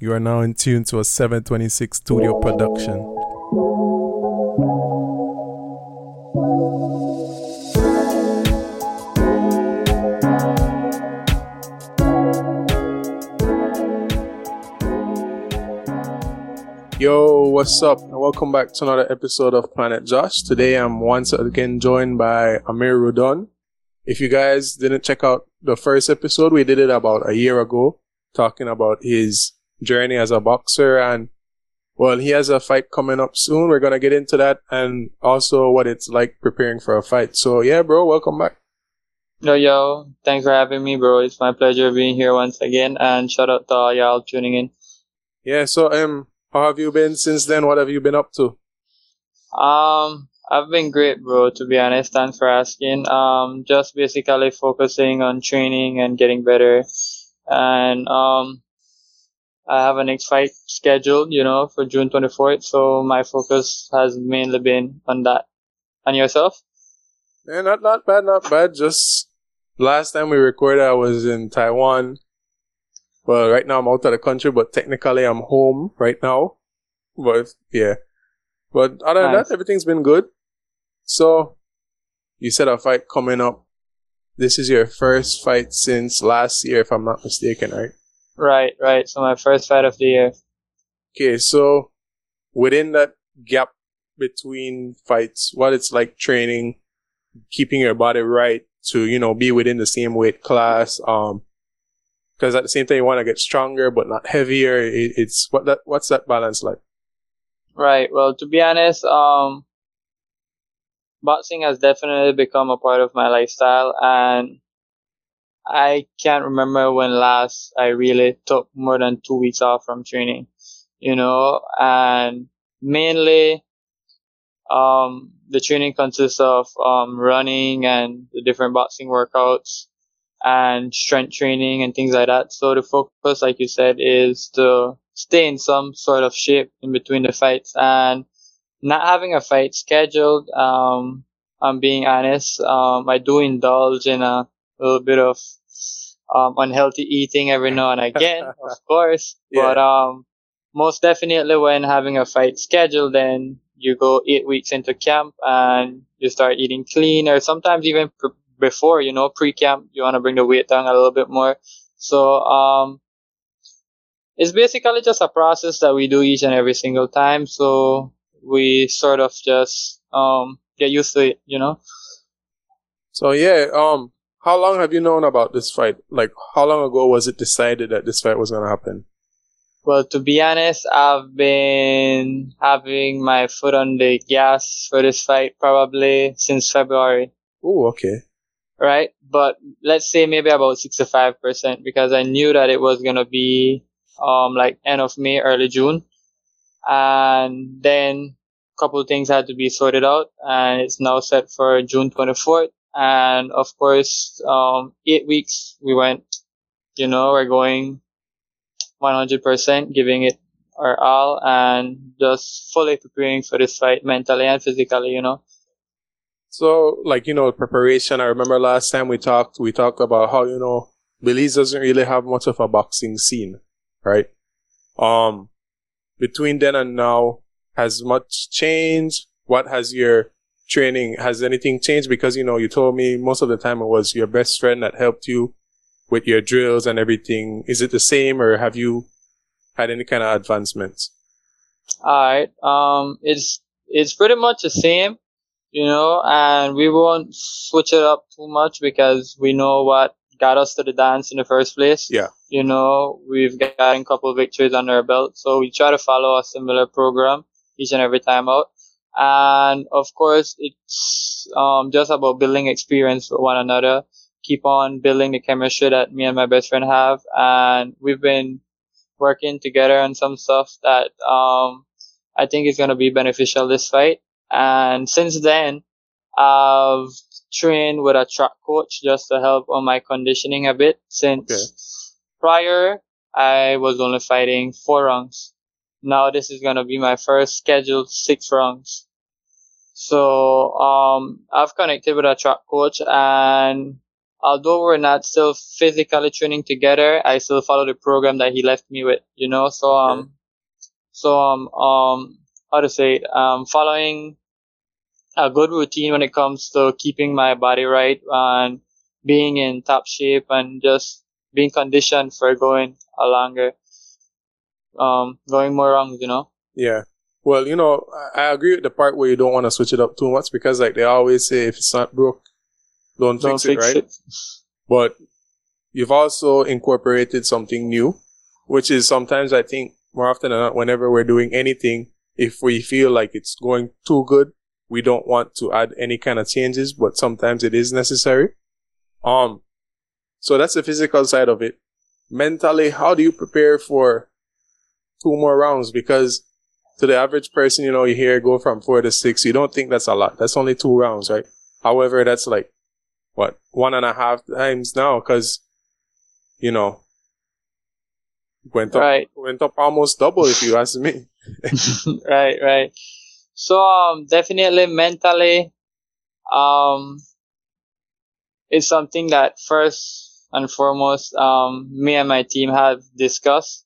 You are now in tune to a 726 studio production. Yo, what's up? And welcome back to another episode of Planet Josh. Today I'm once again joined by Amir Rudon. If you guys didn't check out the first episode, we did it about a year ago, talking about his journey as a boxer and well, he has a fight coming up soon. We're gonna get into that and also what it's like preparing for a fight. So yeah, bro, welcome back. Yo, yo, thanks for having me, bro. It's my pleasure being here once again, and shout out to all y'all tuning in. Yeah, so um, how have you been since then? What have you been up to? Um, I've been great, bro. To be honest, thanks for asking. Um, just basically focusing on training and getting better, and um, I have a next fight scheduled, you know, for June 24th. So my focus has mainly been on that. And yourself? Yeah, not not bad, not bad. Just last time we recorded, I was in Taiwan. Well, right now I'm out of the country, but technically I'm home right now. But yeah, but other than Nice. that, everything's been good. So you said a fight coming up. This is your first fight since last year, if I'm not mistaken, right? Right, right. So my first fight of the year. Okay, so within that gap between fights, what it's like training, keeping your body right to, you know, be within the same weight class, um, because at the same time you want to get stronger but not heavier. It, it's what that what's that balance like? Right. Well, to be honest, um, boxing has definitely become a part of my lifestyle, and I can't remember when last I really took more than two weeks off from training. You know, and mainly, um, the training consists of um running and the different boxing workouts and strength training and things like that. So the focus, like you said, is to stay in some sort of shape in between the fights and not having a fight scheduled. Um, I'm being honest. Um, I do indulge in a little bit of um, unhealthy eating every now and again, of course. Yeah. But um, most definitely when having a fight scheduled, then you go eight weeks into camp and you start eating clean, or sometimes even pr- before, you know, pre-camp, you want to bring the weight down a little bit more. So um, it's basically just a process that we do each and every single time. So we sort of just um get used to it, you know. So yeah, um, how long have you known about this fight? Like, how long ago was it decided that this fight was gonna happen? Well, to be honest, I've been having my foot on the gas for this fight probably since February, Oh, okay. right? But let's say maybe about 65% because I knew that it was gonna be um like end of May, early June. And then a couple of things had to be sorted out and it's now set for June 24th. And of course, um, eight weeks we went, you know, we're going 100%, giving it our all and just fully preparing for this fight mentally and physically, you know. So, like, you know, preparation. I remember last time we talked, we talked about how, you know, Belize doesn't really have much of a boxing scene, right? Um, between then and now, has much changed? What has your training, has anything changed? Because, you know, you told me most of the time it was your best friend that helped you with your drills and everything. Is it the same or have you had any kind of advancements? Alright, um, it's, it's pretty much the same, you know, and we won't switch it up too much because we know what got us to the dance in the first place. Yeah. You know, we've gotten a couple of victories under our belt, so we try to follow a similar program each and every time out. And of course, it's um, just about building experience with one another. Keep on building the chemistry that me and my best friend have, and we've been working together on some stuff that um, I think is going to be beneficial this fight. And since then, I've trained with a track coach just to help on my conditioning a bit. Since Okay. prior, I was only fighting four rounds. Now this is gonna be my first scheduled six rounds. So um, I've connected with a track coach, and although we're not still physically training together, I still follow the program that he left me with, you know. So um, Okay. so um um how to say it, um following a good routine when it comes to keeping my body right and being in top shape and just being conditioned for going a longer um going more rounds, you know. Yeah. Well, you know, I, I agree with the part where you don't want to switch it up too much because, like they always say, if it's not broke, don't, Don't fix, it, right? it. But you've also incorporated something new, which is sometimes I think more often than not, whenever we're doing anything, if we feel like it's going too good, we don't want to add any kind of changes, but sometimes it is necessary. Um, so that's the physical side of it. Mentally, how do you prepare for two more rounds? Because to the average person, you know, you hear go from four to six. You don't think that's a lot. That's only two rounds, right? However, that's like what one and a half times now because you know went up Right. went up almost double if you ask me. right, right. So um definitely mentally um it's something that first and foremost um me and my team have discussed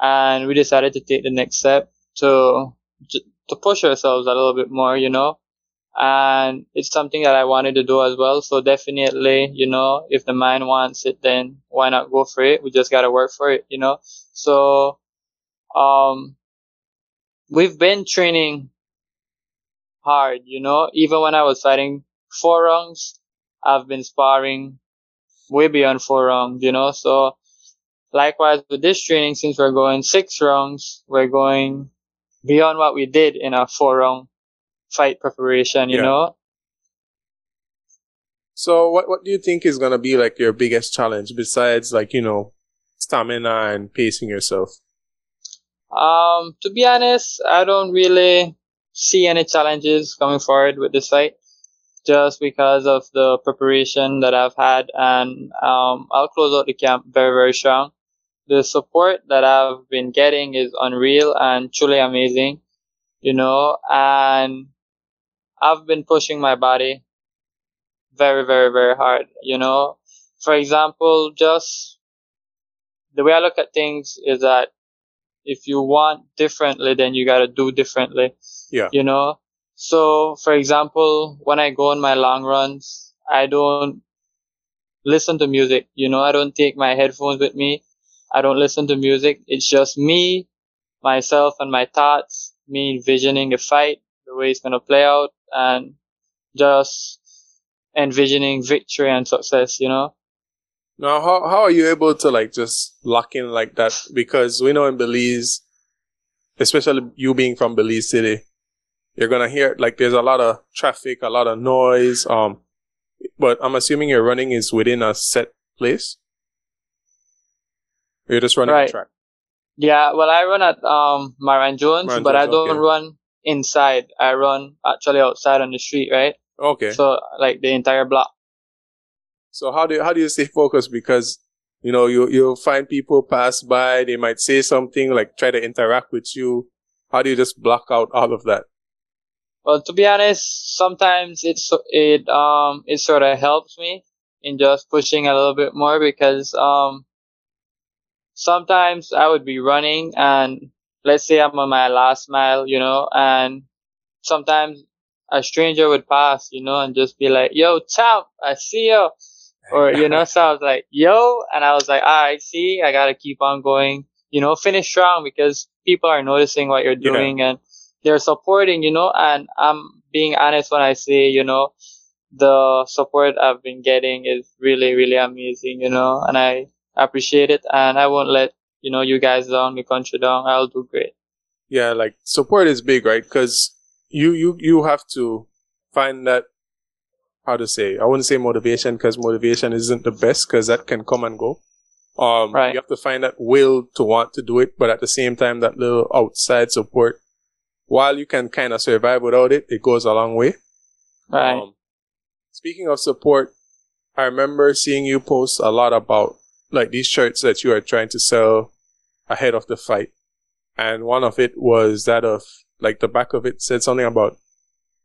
and we decided to take the next step to to push ourselves a little bit more, you know. And it's something that I wanted to do as well. So definitely, you know, if the mind wants it, then why not go for it? We just gotta work for it, you know. So um we've been training hard, you know. Even when I was fighting four rounds, I've been sparring way beyond four rounds, you know. So likewise with this training, since we're going six rounds, we're going beyond what we did in our four round fight preparation, you Yeah. know. So what what do you think is gonna be like your biggest challenge besides like you know stamina and pacing yourself? Um, to be honest, I don't really see any challenges coming forward with this fight, just because of the preparation that I've had, and um, I'll close out the camp very, very strong. The support that I've been getting is unreal and truly amazing, you know, and I've been pushing my body very, very, very hard, you know. For example, just the way I look at things is that if you want differently, then you gotta do differently. Yeah. You know? So, for example, when I go on my long runs, I don't listen to music. You know, I don't take my headphones with me. I don't listen to music. It's just me, myself, and my thoughts, me envisioning the fight, the way it's gonna play out, and just envisioning victory and success, you know? Now, how how are you able to like just lock in like that? Because we know in Belize, especially you being from Belize City, you're gonna hear like there's a lot of traffic, a lot of noise. Um, but I'm assuming your running is within a set place. You're just running Right. track. Yeah, well, I run at um Marion Jones, Marion but I don't okay. run inside. I run actually outside on the street, right? Okay. So like the entire block. So how do you, how do you stay focused? Because you know you you'll find people pass by, they might say something like try to interact with you. How do you just block out all of that? Well, to be honest, sometimes it's it um it sort of helps me in just pushing a little bit more because um sometimes I would be running and let's say I'm on my last mile, you know, and sometimes a stranger would pass, you know, and just be like, "Yo, champ, I see you," or you know, so I was like, "Yo," and I was like, ah, "All right, see, I gotta keep on going, you know, finish strong because people are noticing what you're Yeah. doing and they're supporting, you know, and I'm being honest when I say, you know, the support I've been getting is really, really amazing, you know, and I appreciate it and I won't let, you know, you guys down, the country down. I'll do great. yeah, like support is big, right? Because you you you have to find that how to say. I wouldn't say motivation because motivation isn't the best because that can come and go. Um, Right. you have to find that will to want to do it, but at the same time, that little outside support. While you can kind of survive without it, it goes a long way. Right. Um, speaking of support, I remember seeing you post a lot about like these shirts that you are trying to sell ahead of the fight. And one of it was that of like the back of it said something about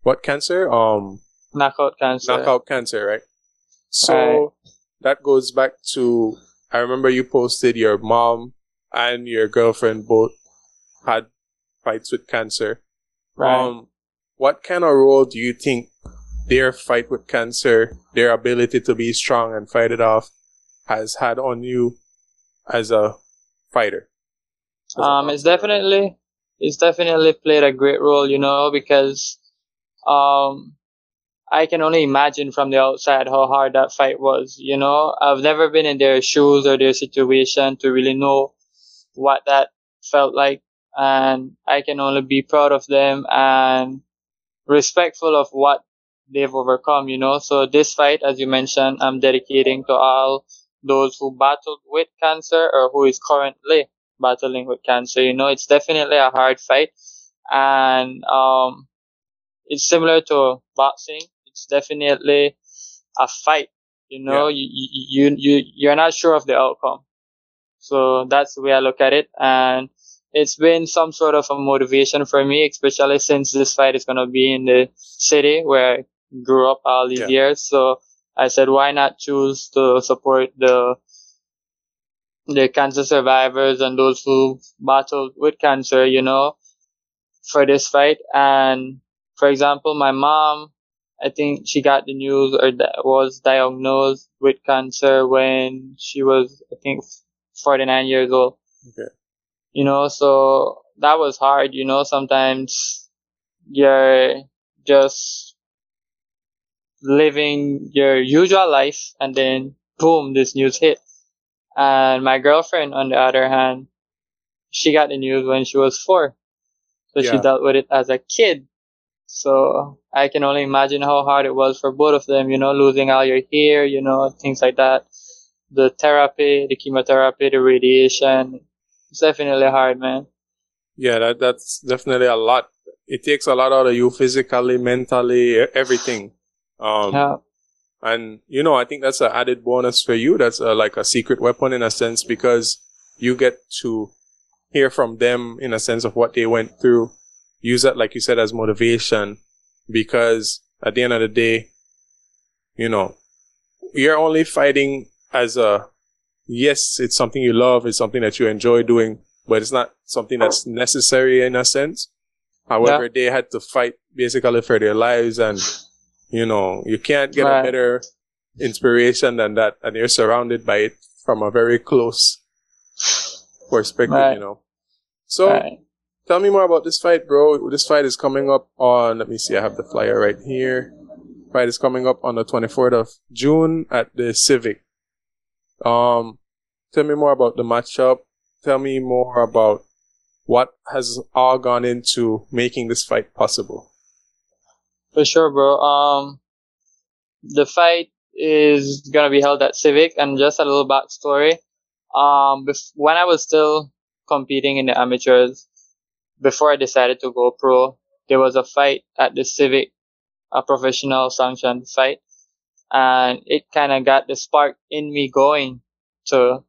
what cancer? Um, Knockout cancer. knockout cancer, right? So Right. that goes back to I remember you posted your mom and your girlfriend both had fights with cancer. Right. Um, what kind of role do you think their fight with cancer, their ability to be strong and fight it off, has had on you as a fighter? As a um, it's definitely it's definitely played a great role, you know, because um, I can only imagine from the outside how hard that fight was. You know, I've never been in their shoes or their situation to really know what that felt like, and I can only be proud of them and respectful of what they've overcome. You know, so this fight, as you mentioned, I'm dedicating to all those who battled with cancer or who is currently battling with cancer. You know, it's definitely a hard fight, and um, it's similar to boxing. It's definitely a fight. You know, you, you you you you're not sure of the outcome, so that's the way I look at it, and it's been some sort of a motivation for me, especially since this fight is gonna be in the city where I grew up all these Yeah. years. So I said, why not choose to support the the cancer survivors and those who battled with cancer, you know, for this fight. And for example, my mom, I think she got the news or was diagnosed with cancer when she was, I think, 49 years old. Okay. You know, so that was hard, you know, sometimes you're just living your usual life and then boom, this news hit. And my girlfriend, on the other hand, she got the news when she was four. So she dealt with it as a kid. So I can only imagine how hard it was for both of them, you know, losing all your hair, you know, things like that. The therapy, the chemotherapy, the radiation. It's definitely hard, man. Yeah, that that's definitely a lot. It takes a lot out of you physically, mentally, everything. Um, Yeah. and you know, I think that's an added bonus for you. That's uh like a secret weapon in a sense because you get to hear from them in a sense of what they went through. Use that, like you said, as motivation because at the end of the day, you know, you're only fighting as a, yes, it's something you love. It's something that you enjoy doing, but it's not something that's necessary in a sense. However, they had to fight basically for their lives and, you know, you can't get Right. a better inspiration than that. And you're surrounded by it from a very close perspective, Right. you know. So Right. tell me more about this fight, bro. This fight is coming up on, let me see, I have the flyer right here. Fight is coming up on the 24th of June at the Civic. Um, tell me more about the matchup. Tell me more about what has all gone into making this fight possible. For sure, bro. Um, the fight is gonna be held at Civic, and just a little backstory. Um, bef- when I was still competing in the amateurs, before I decided to go pro, there was a fight at the Civic, a professional sanctioned fight, and it kind of got the spark in me going to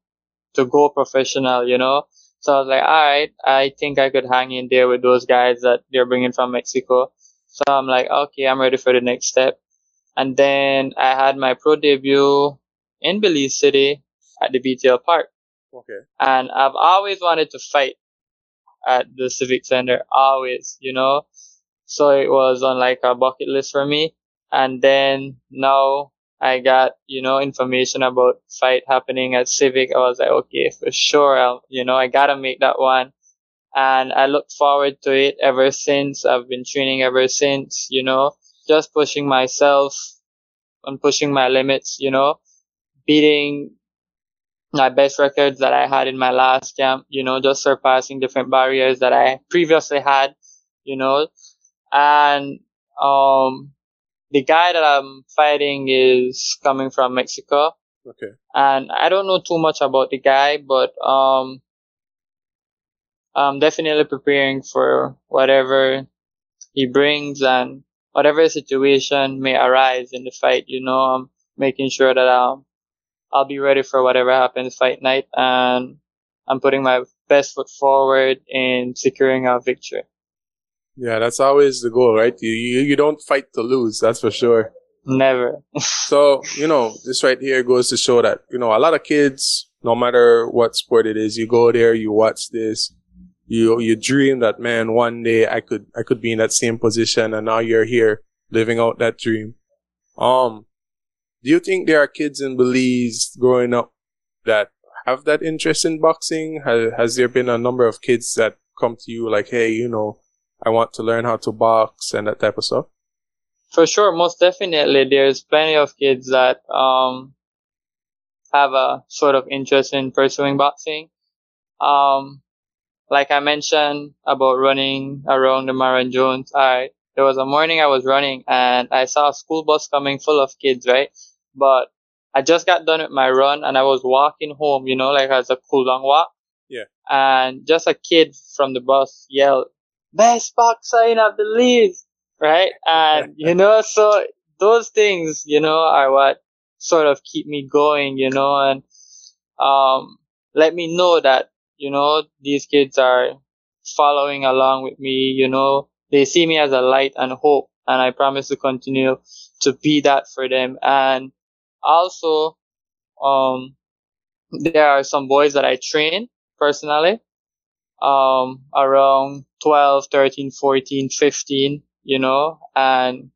to go professional, you know. So I was like, all right, I think I could hang in there with those guys that they're bringing from Mexico. So I'm like, okay, I'm ready for the next step. And then I had my pro debut in Belize City at the BTL Park. Okay. And I've always wanted to fight at the Civic Center, always, you know. So it was on like a bucket list for me. And then now I got, you know, information about fight happening at Civic. I was like, okay, for sure, I'll, you know, I gotta make that one. And I look forward to it ever since. I've been training ever since, you know, just pushing myself and pushing my limits, you know, beating my best records that I had in my last camp, you know, just surpassing different barriers that I previously had, you know, and, um, the guy that I'm fighting is coming from Mexico Okay. and I don't know too much about the guy, but, um, I'm definitely preparing for whatever he brings and whatever situation may arise in the fight, you know, I'm making sure that, um, I'll be ready for whatever happens fight night and I'm putting my best foot forward in securing our victory. Yeah, that's always the goal, right? You, you, you don't fight to lose, that's for sure. Never. so, you know, this right here goes to show that, you know, a lot of kids, no matter what sport it is, you go there, you watch this, you, you dream that, man, one day I could, I could be in that same position and now you're here living out that dream. Um, do you think there are kids in Belize growing up that have that interest in boxing? Has, has there been a number of kids that come to you like, hey, you know, I want to learn how to box and that type of stuff? For sure, most definitely. There's plenty of kids that um, have a sort of interest in pursuing boxing. Um, like I mentioned about running around the Marion Jones, I there was a morning I was running and I saw a school bus coming full of kids, right? But I just got done with my run and I was walking home, you know, like as a cool down walk. Yeah. And just a kid from the bus yelled, best boxer in I believe right? And, you know, so those things, you know, are what sort of keep me going, you know, and, um, let me know that, you know, these kids are following along with me, you know, they see me as a light and hope, and I promise to continue to be that for them. And also, um, there are some boys that I train personally, um, around 12, 13, 14, 15, you know, and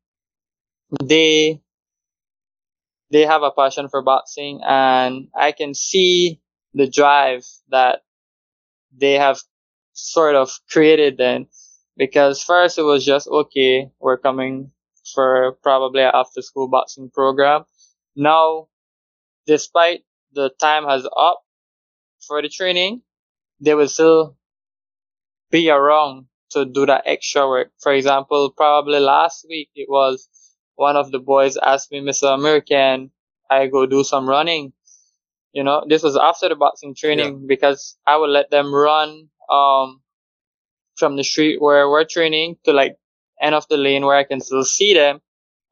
they they have a passion for boxing and I can see the drive that they have sort of created then because first it was just okay, we're coming for probably after school boxing program. Now, despite the time has up for the training, they will still be around to do that extra work. For example, probably last week it was one of the boys asked me, Mr. American, I go do some running. You know, this was after the boxing training yeah. because I would let them run, um, from the street where we're training to like end of the lane where I can still see them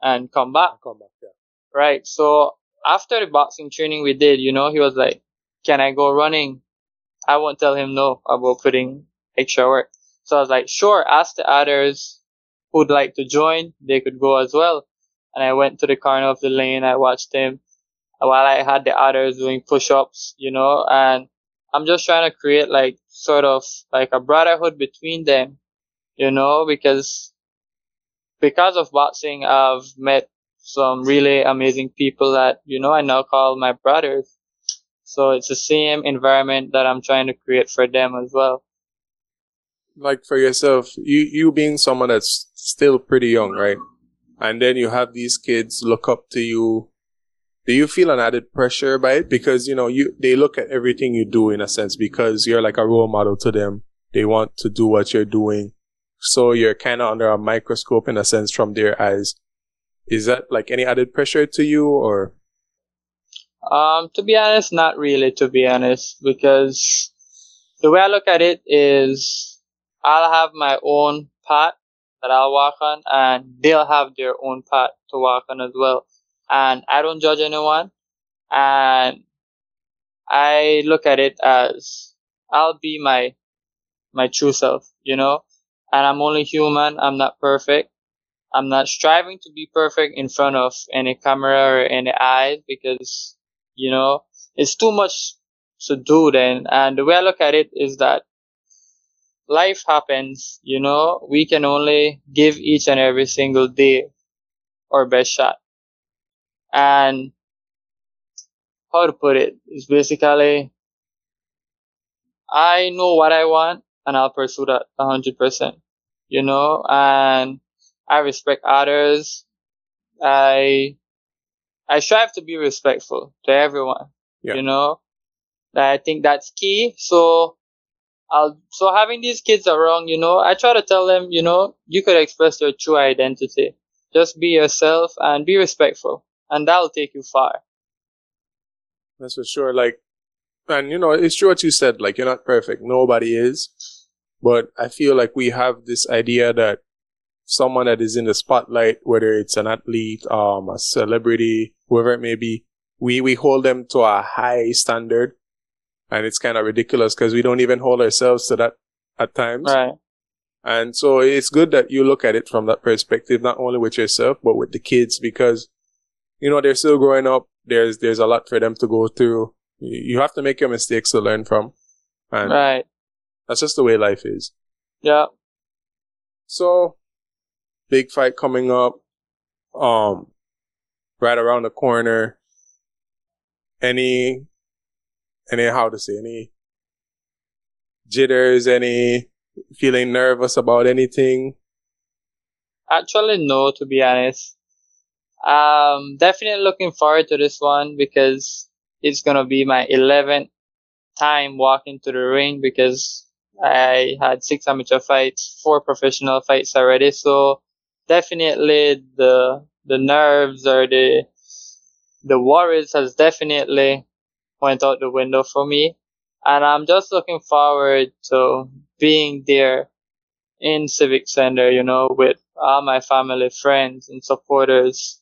and come back. Come back, yeah. Right. So after the boxing training we did, you know, he was like, can I go running? I won't tell him no about putting extra work. So I was like, sure, ask the others who'd like to join. They could go as well. And I went to the corner of the lane. I watched him while I had the others doing push-ups, you know, and I'm just trying to create like sort of like a brotherhood between them, you know, because because of boxing, I've met some really amazing people that, you know, I now call my brothers. So it's the same environment that I'm trying to create for them as well like for yourself, you you being someone that's still pretty young, right? And then you have these kids look up to you. Do you feel an added pressure by it? Because, you know, you, they look at everything you do in a sense because you're like a role model to them. They want to do what you're doing. So you're kind of under a microscope in a sense from their eyes. Is that like any added pressure to you or? Um, to be honest, not really, to be honest, because the way I look at it is I'll have my own path that I'll walk on and they'll have their own path to walk on as well. And I don't judge anyone. And I look at it as I'll be my, my true self, you know, and I'm only human. I'm not perfect. I'm not striving to be perfect in front of any camera or any eyes because, you know, it's too much to do then. And the way I look at it is that life happens, you know, we can only give each and every single day our best shot. And how to put it is basically, I know what I want and I'll pursue that a hundred percent, you know, and I respect others. I, I strive to be respectful to everyone, yeah. you know, I think that's key. So I'll, so having these kids around, you know, I try to tell them, you know, you could express your true identity. Just be yourself and be respectful, and that'll take you far. That's for sure. Like, and you know, it's true what you said. Like, you're not perfect. Nobody is. But I feel like we have this idea that someone that is in the spotlight, whether it's an athlete, um, a celebrity, whoever it may be, we, we hold them to a high standard and it's kind of ridiculous because we don't even hold ourselves to that at times. Right. And so it's good that you look at it from that perspective, not only with yourself, but with the kids, because you know, they're still growing up. There's, there's a lot for them to go through. You have to make your mistakes to learn from. And right. that's just the way life is. Yeah. So, big fight coming up. Um, right around the corner. Any, any, how to say, any jitters, any feeling nervous about anything? Actually, no, to be honest. Um, definitely looking forward to this one because it's gonna be my 11th time walking to the ring because I had six amateur fights, four professional fights already. So definitely the, the nerves or the, the worries has definitely went out the window for me. And I'm just looking forward to being there in Civic Center, you know, with all my family, friends, and supporters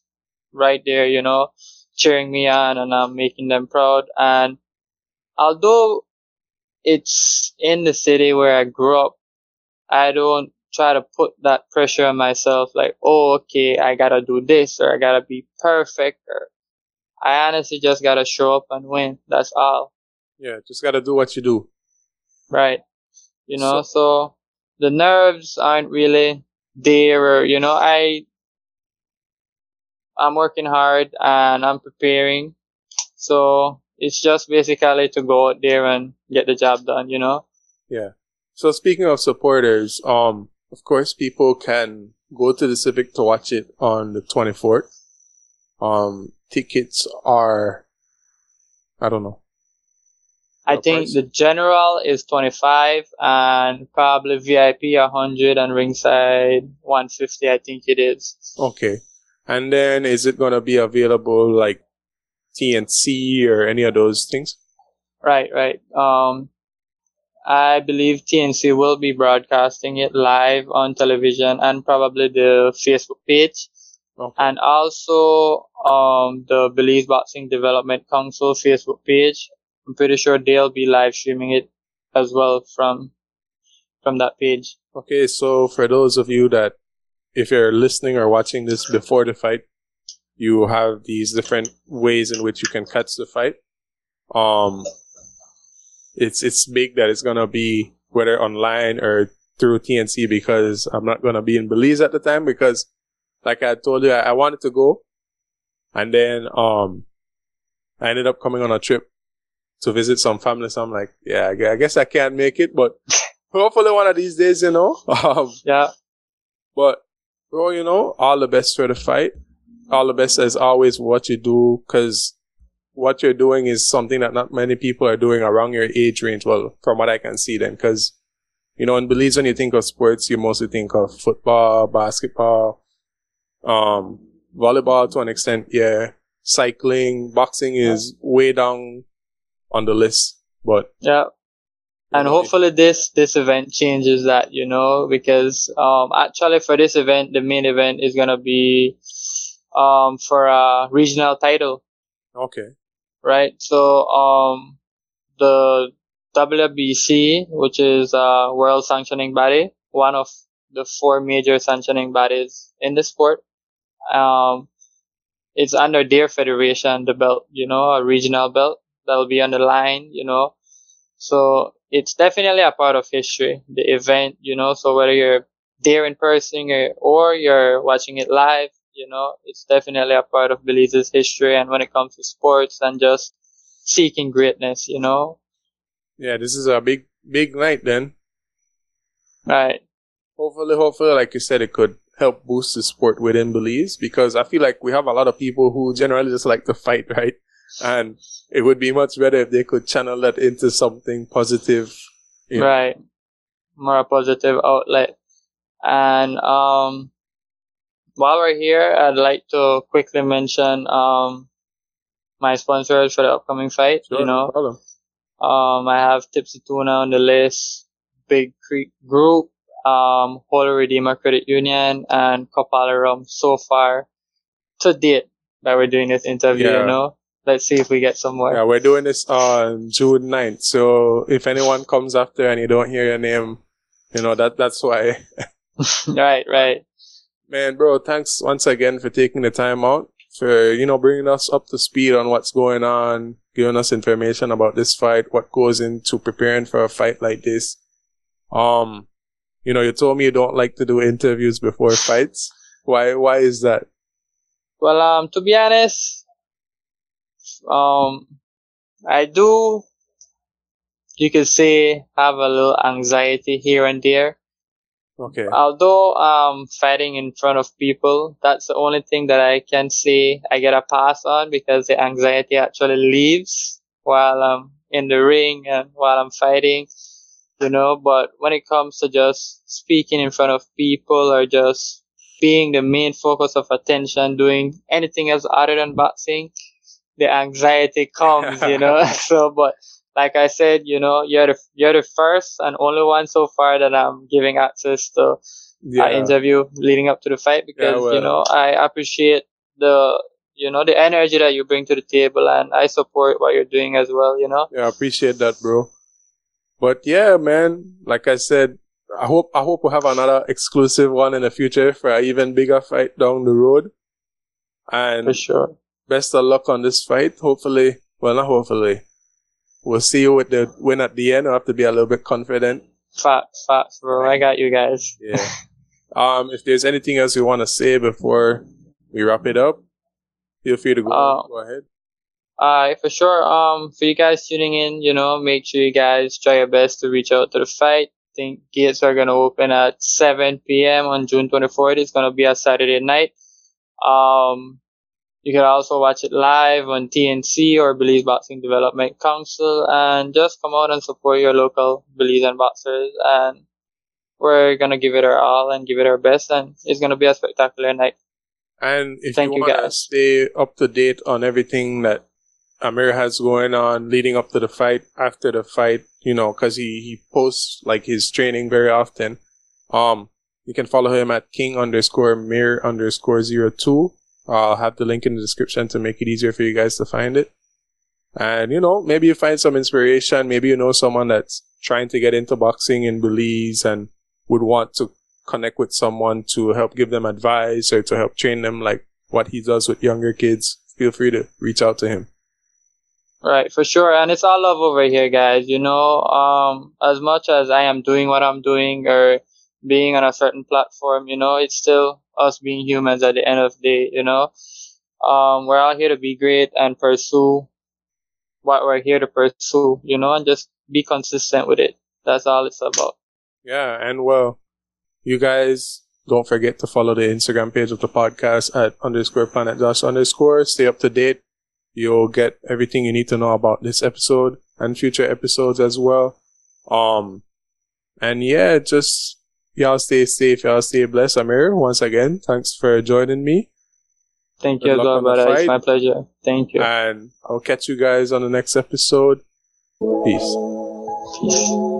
right there, you know, cheering me on and I'm making them proud. And although it's in the city where I grew up, I don't try to put that pressure on myself like, oh, okay, I gotta do this or I gotta be perfect or I honestly just gotta show up and win. That's all. Yeah, just gotta do what you do. Right. You know, so, so the nerves aren't really there or, you know, I, I'm working hard and I'm preparing. So it's just basically to go out there and get the job done, you know? Yeah. So speaking of supporters, um, of course, people can go to the Civic to watch it on the 24th. Um, tickets are, I don't know, I think price? the general is 25 and probably VIP 100 and ringside 150, I think it is. Okay. And then is it going to be available like TNC or any of those things? Right, right. Um, I believe TNC will be broadcasting it live on television and probably the Facebook page. Okay. And also, um, the Belize Boxing Development Council Facebook page I'm pretty sure they'll be live streaming it as well from from that page. Okay, so for those of you that if you're listening or watching this before the fight, you have these different ways in which you can catch the fight. Um, it's it's big that it's gonna be whether online or through TNC because I'm not gonna be in Belize at the time because, like I told you, I, I wanted to go, and then um, I ended up coming on a trip to visit some family. So I'm like, yeah, I guess I can't make it, but hopefully one of these days, you know. Um, yeah. But, bro, you know, all the best for the fight. All the best as always what you do, cause what you're doing is something that not many people are doing around your age range. Well, from what I can see then, cause, you know, in Belize, when you think of sports, you mostly think of football, basketball, um, volleyball to an extent, yeah. Cycling, boxing is way down on the list. But yeah, and hopefully this this event changes that, you know, because um actually for this event, the main event is gonna be um for a regional title. Okay. Right. So um the WBC, which is a world sanctioning body, one of the four major sanctioning bodies in the sport. Um, it's under their federation, the belt, you know, a regional belt that will be on the line, you know. So it's definitely a part of history, the event, you know. So whether you're there in person or, or you're watching it live, you know, it's definitely a part of Belize's history. And when it comes to sports and just seeking greatness, you know. Yeah, this is a big, big night then. Right. Hopefully, hopefully, like you said, it could help boost the sport within Belize because I feel like we have a lot of people who generally just like to fight, right? And it would be much better if they could channel that into something positive. You know. Right. More positive outlet. And um, while we're here, I'd like to quickly mention um, my sponsors for the upcoming fight. Sure, you know, no um, I have Tipsy Tuna on the list, Big Creek Group, um, Holy Redeemer Credit Union, and Copalli Rum so far to date that we're doing this interview. Yeah. You know, let's see if we get somewhere. Yeah, we're doing this on June 9th. So if anyone comes after and you don't hear your name, you know, that, that's why. right, right. Man, bro, thanks once again for taking the time out for, you know, bringing us up to speed on what's going on, giving us information about this fight, what goes into preparing for a fight like this. Um, you know, you told me you don't like to do interviews before fights. Why, why is that? Well, um, to be honest, um, I do, you could say, have a little anxiety here and there. Okay. Although um fighting in front of people, that's the only thing that I can say I get a pass on because the anxiety actually leaves while I'm in the ring and while I'm fighting, you know. But when it comes to just speaking in front of people or just being the main focus of attention, doing anything else other than boxing, the anxiety comes, you know. so, but like I said, you know, you're the you're the first and only one so far that I'm giving access to yeah. interview leading up to the fight because yeah, well, you know I appreciate the you know the energy that you bring to the table and I support what you're doing as well. You know. Yeah, I appreciate that, bro. But yeah, man, like I said, I hope I hope we have another exclusive one in the future for an even bigger fight down the road. And for sure. Best of luck on this fight. Hopefully, well, not hopefully. We'll see you with the win at the end. I have to be a little bit confident. Facts, facts, bro. I got you guys. Yeah. um, if there's anything else you want to say before we wrap it up, feel free to go. Uh, go ahead. Uh, for sure. Um, for you guys tuning in, you know, make sure you guys try your best to reach out to the fight think gates are going to open at 7 p.m. on June 24th. It's going to be a Saturday night. Um, you can also watch it live on TNC or Belize Boxing Development Council and just come out and support your local Belizean boxers. And we're going to give it our all and give it our best. And it's going to be a spectacular night. And if Thank you, want to stay up to date on everything that Amir has going on leading up to the fight, after the fight, you know, cause he, he posts like his training very often. Um, you can follow him at king underscore mir underscore zero two. I'll have the link in the description to make it easier for you guys to find it. And, you know, maybe you find some inspiration. Maybe you know someone that's trying to get into boxing in Belize and would want to connect with someone to help give them advice or to help train them like what he does with younger kids. Feel free to reach out to him. Right, for sure. And it's all love over here, guys. You know, um, as much as I am doing what I'm doing or being on a certain platform, you know, it's still us being humans at the end of the day, you know. Um, we're all here to be great and pursue what we're here to pursue, you know, and just be consistent with it. That's all it's about. Yeah, and well, you guys don't forget to follow the Instagram page of the podcast at underscore planet Josh underscore. Stay up to date You'll get everything you need to know about this episode and future episodes as well. Um, and yeah, just y'all stay safe, y'all stay blessed. Amir, once again, thanks for joining me. Thank Good you as well, brother. It's my pleasure. Thank you. And I'll catch you guys on the next episode. Peace. Peace.